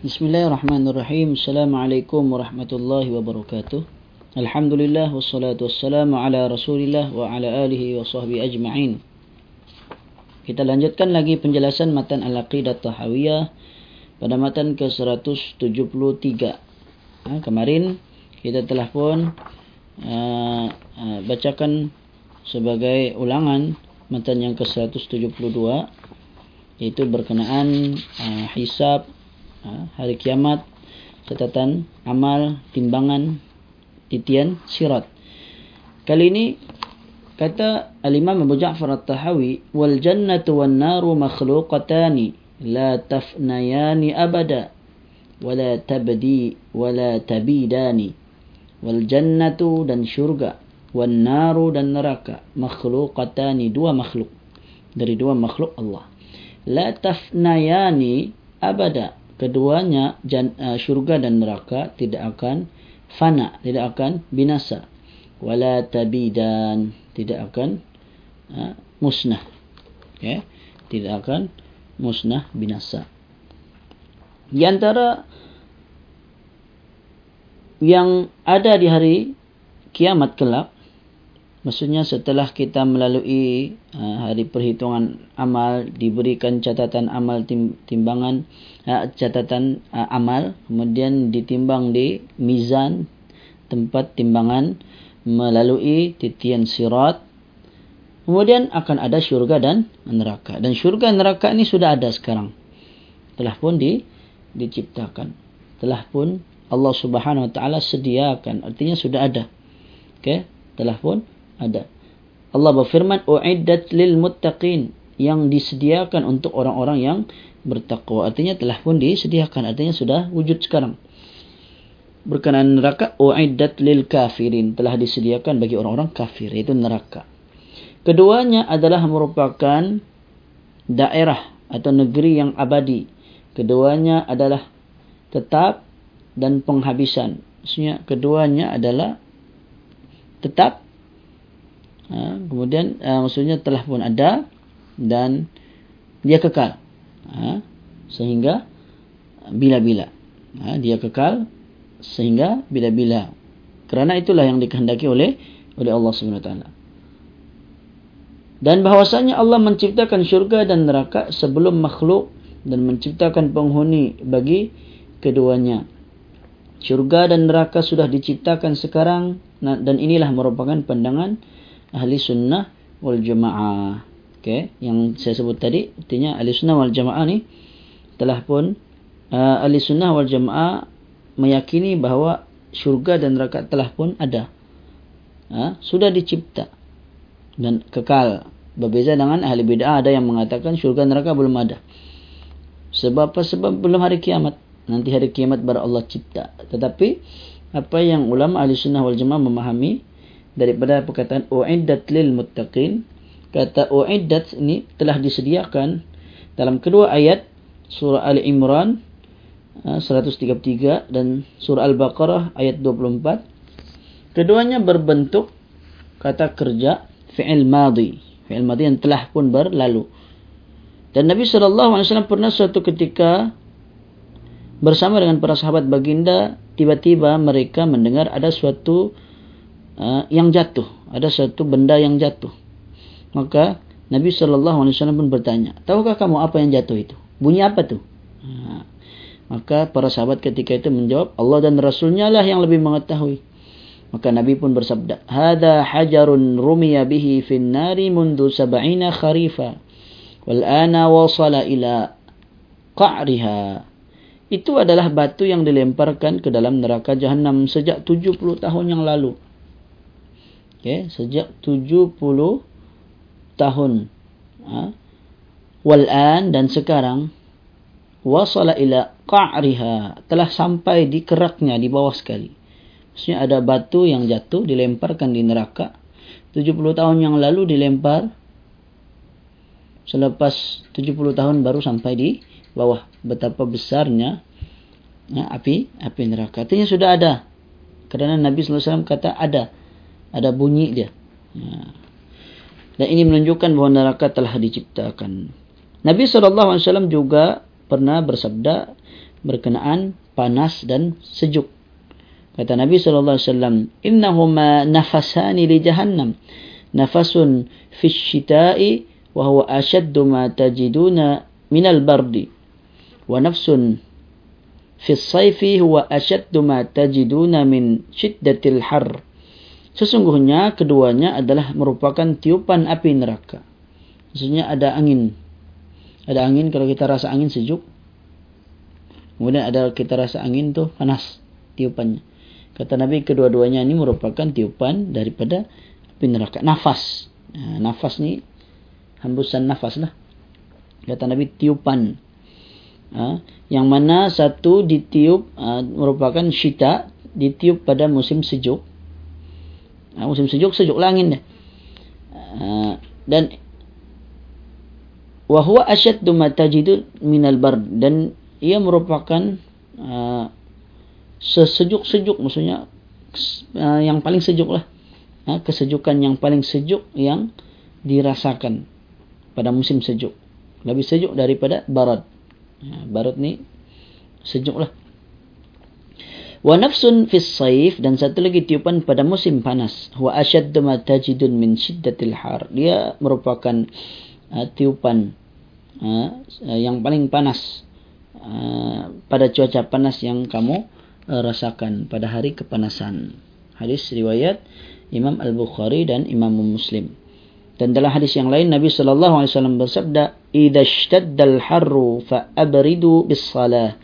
Bismillahirrahmanirrahim. Assalamualaikum warahmatullahi wabarakatuh. Alhamdulillah wassalatu wassalamu ala Rasulillah wa ala alihi wa sahbihi ajma'in. Kita lanjutkan lagi penjelasan matan Al-Aqidah Tahawiyah pada matan ke-173. Ha, kemarin kita telah pun uh, uh, bacakan sebagai ulangan matan yang ke-172 iaitu berkenaan uh, hisab hari kiamat catatan amal timbangan titian sirat. Kali ini kata al-imam Abu Ja'far at-Tahawi wal jannatu wan naru makhluqatan la tafnayani abada wala tabdi wala tabidani. Wal jannatu dan syurga wan naru dan neraka makhluqatan dua makhluk. Dari dua makhluk Allah. La tafnayani abada keduanya uh, syurga dan neraka tidak akan fana, tidak akan binasa. Wala tabidan, tidak akan uh, musnah. Okay? Tidak akan musnah binasa. Di antara yang ada di hari kiamat kelak Maksudnya setelah kita melalui uh, hari perhitungan amal diberikan catatan amal tim, timbangan uh, catatan uh, amal kemudian ditimbang di mizan tempat timbangan melalui titian sirat kemudian akan ada syurga dan neraka. Dan syurga neraka ini sudah ada sekarang. Telah pun di, diciptakan. Telah pun Allah Subhanahu wa taala sediakan. Artinya sudah ada. Okey? Telah pun ada. Allah berfirman uiddat lil muttaqin yang disediakan untuk orang-orang yang bertakwa. Artinya telah pun disediakan. Artinya sudah wujud sekarang. Berkenaan neraka uiddat lil kafirin telah disediakan bagi orang-orang kafir itu neraka. Keduanya adalah merupakan daerah atau negeri yang abadi. Keduanya adalah tetap dan penghabisan. Maksudnya keduanya adalah tetap ha, kemudian uh, maksudnya telah pun ada dan dia kekal. Ha, sehingga bila-bila. Ha, dia kekal sehingga bila-bila. Kerana itulah yang dikehendaki oleh oleh Allah Subhanahu taala. Dan bahwasanya Allah menciptakan syurga dan neraka sebelum makhluk dan menciptakan penghuni bagi keduanya. Syurga dan neraka sudah diciptakan sekarang dan inilah merupakan pandangan ahli sunnah wal jamaah. Okay, yang saya sebut tadi, artinya ahli sunnah wal jamaah ni telah pun uh, ahli sunnah wal jamaah meyakini bahawa syurga dan neraka telah pun ada. Ha, sudah dicipta dan kekal. Berbeza dengan ahli bid'ah ada yang mengatakan syurga neraka belum ada. Sebab apa? Sebab belum hari kiamat. Nanti hari kiamat baru Allah cipta. Tetapi apa yang ulama ahli sunnah wal jamaah memahami daripada perkataan uiddat lil muttaqin. Kata uiddat ini telah disediakan dalam kedua ayat surah Ali Imran 133 ah, dan surah Al-Baqarah ayat 24 keduanya berbentuk kata kerja fi'il madhi fi'il madhi yang telah pun berlalu. Dan Nabi SAW pernah suatu ketika bersama dengan para sahabat baginda tiba-tiba mereka mendengar ada suatu uh, yang jatuh. Ada satu benda yang jatuh. Maka Nabi SAW pun bertanya, tahukah kamu apa yang jatuh itu? Bunyi apa tu? Uh, maka para sahabat ketika itu menjawab, Allah dan Rasulnya lah yang lebih mengetahui. Maka Nabi pun bersabda, Hada hajarun rumiya bihi fin nari mundu sab'ina kharifa. Wal ana wasala ila qa'riha. Itu adalah batu yang dilemparkan ke dalam neraka jahannam sejak 70 tahun yang lalu okay, sejak 70 tahun. Ha, walan dan sekarang wasala ila qa'riha telah sampai di keraknya di bawah sekali. Maksudnya ada batu yang jatuh dilemparkan di neraka. 70 tahun yang lalu dilempar. Selepas 70 tahun baru sampai di bawah. Betapa besarnya ya, api api neraka. Artinya sudah ada. Kerana Nabi wasallam kata ada ada bunyi dia. Ya. Dan ini menunjukkan bahawa neraka telah diciptakan. Nabi SAW juga pernah bersabda, berkenaan panas dan sejuk. Kata Nabi wasallam, "Innahuma nafasani li jahannam. Nafasun fi syita'i wa huwa ashaddu ma tajiduna min al-bardi. Wa nafsun fi as-sayfi huwa ashaddu ma tajiduna min shiddatil har." Sesungguhnya keduanya adalah merupakan tiupan api neraka. Maksudnya ada angin. Ada angin kalau kita rasa angin sejuk. Kemudian ada kita rasa angin tu panas tiupannya. Kata Nabi kedua-duanya ini merupakan tiupan daripada api neraka. Nafas. Ha, nafas ni hembusan nafas lah. Kata Nabi tiupan. Ha, yang mana satu ditiup ha, merupakan syita. Ditiup pada musim sejuk. Ha, musim sejuk, sejuk angin dia. Ha, dan wahwa asyaddu ma tajidu minal bard dan ia merupakan uh, sesejuk-sejuk maksudnya uh, yang paling sejuk lah. Uh, kesejukan yang paling sejuk yang dirasakan pada musim sejuk. Lebih sejuk daripada barat uh, barat ni sejuk lah wa nafsun fi saif dan satu lagi tiupan pada musim panas wa ashaddu ma tajidun min shiddatil har dia merupakan uh, tiupan uh, yang paling panas uh, pada cuaca panas yang kamu uh, rasakan pada hari kepanasan. Hadis riwayat Imam Al-Bukhari dan Imam Muslim. Dan dalam hadis yang lain Nabi sallallahu alaihi wasallam bersabda, "Idza ishtadda al-harru fa abridu bis-salah,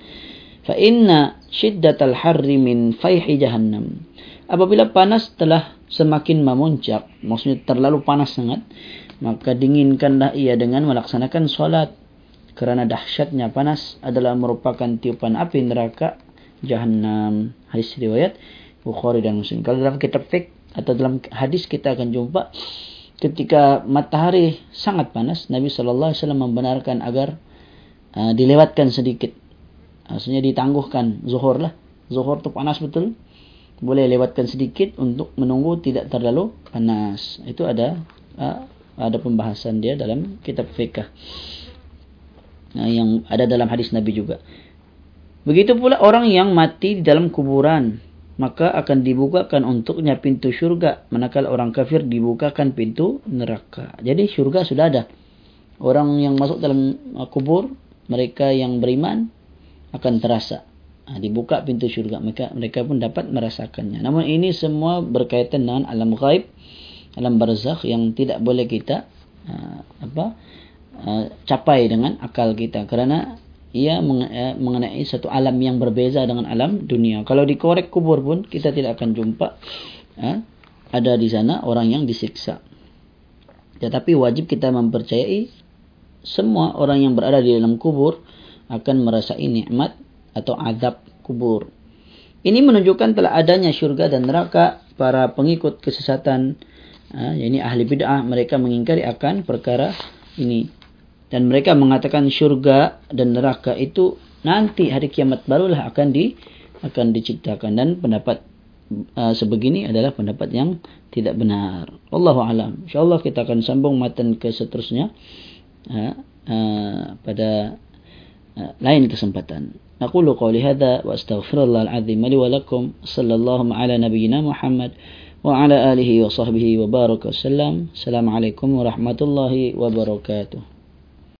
fa inna shiddatal harri min fayhi jahannam." Apabila panas telah semakin memuncak, maksudnya terlalu panas sangat, maka dinginkanlah ia dengan melaksanakan solat. Kerana dahsyatnya panas adalah merupakan tiupan api neraka jahannam hadis riwayat Bukhari dan Muslim kalau dalam kitab fiqh atau dalam hadis kita akan jumpa ketika matahari sangat panas Nabi wasallam membenarkan agar uh, dilewatkan sedikit maksudnya ditangguhkan zuhur lah zuhur tu panas betul boleh lewatkan sedikit untuk menunggu tidak terlalu panas itu ada uh, ada pembahasan dia dalam kitab fiqh uh, yang ada dalam hadis Nabi juga Begitu pula orang yang mati di dalam kuburan. Maka akan dibukakan untuknya pintu syurga. Manakala orang kafir dibukakan pintu neraka. Jadi syurga sudah ada. Orang yang masuk dalam kubur. Mereka yang beriman. Akan terasa. Ha, dibuka pintu syurga. Mereka, mereka pun dapat merasakannya. Namun ini semua berkaitan dengan alam ghaib. Alam barzakh yang tidak boleh kita uh, apa uh, capai dengan akal kita. Kerana ia eh, mengenai satu alam yang berbeza dengan alam dunia. Kalau dikorek kubur pun kita tidak akan jumpa eh, ada di sana orang yang disiksa. Tetapi wajib kita mempercayai semua orang yang berada di dalam kubur akan merasai nikmat atau azab kubur. Ini menunjukkan telah adanya syurga dan neraka para pengikut kesesatan, eh, yakni ahli bid'ah mereka mengingkari akan perkara ini dan mereka mengatakan syurga dan neraka itu nanti hari kiamat barulah akan di akan diciptakan dan pendapat uh, sebegini adalah pendapat yang tidak benar. Allahu alam. Insyaallah kita akan sambung matan ke seterusnya uh, uh, pada lain kesempatan. Naqulu qawli hadha wa astaghfirullah al-azim li wa lakum sallallahu ala nabiyyina Muhammad wa ala alihi wa sahbihi wa baraka sallam. Assalamualaikum.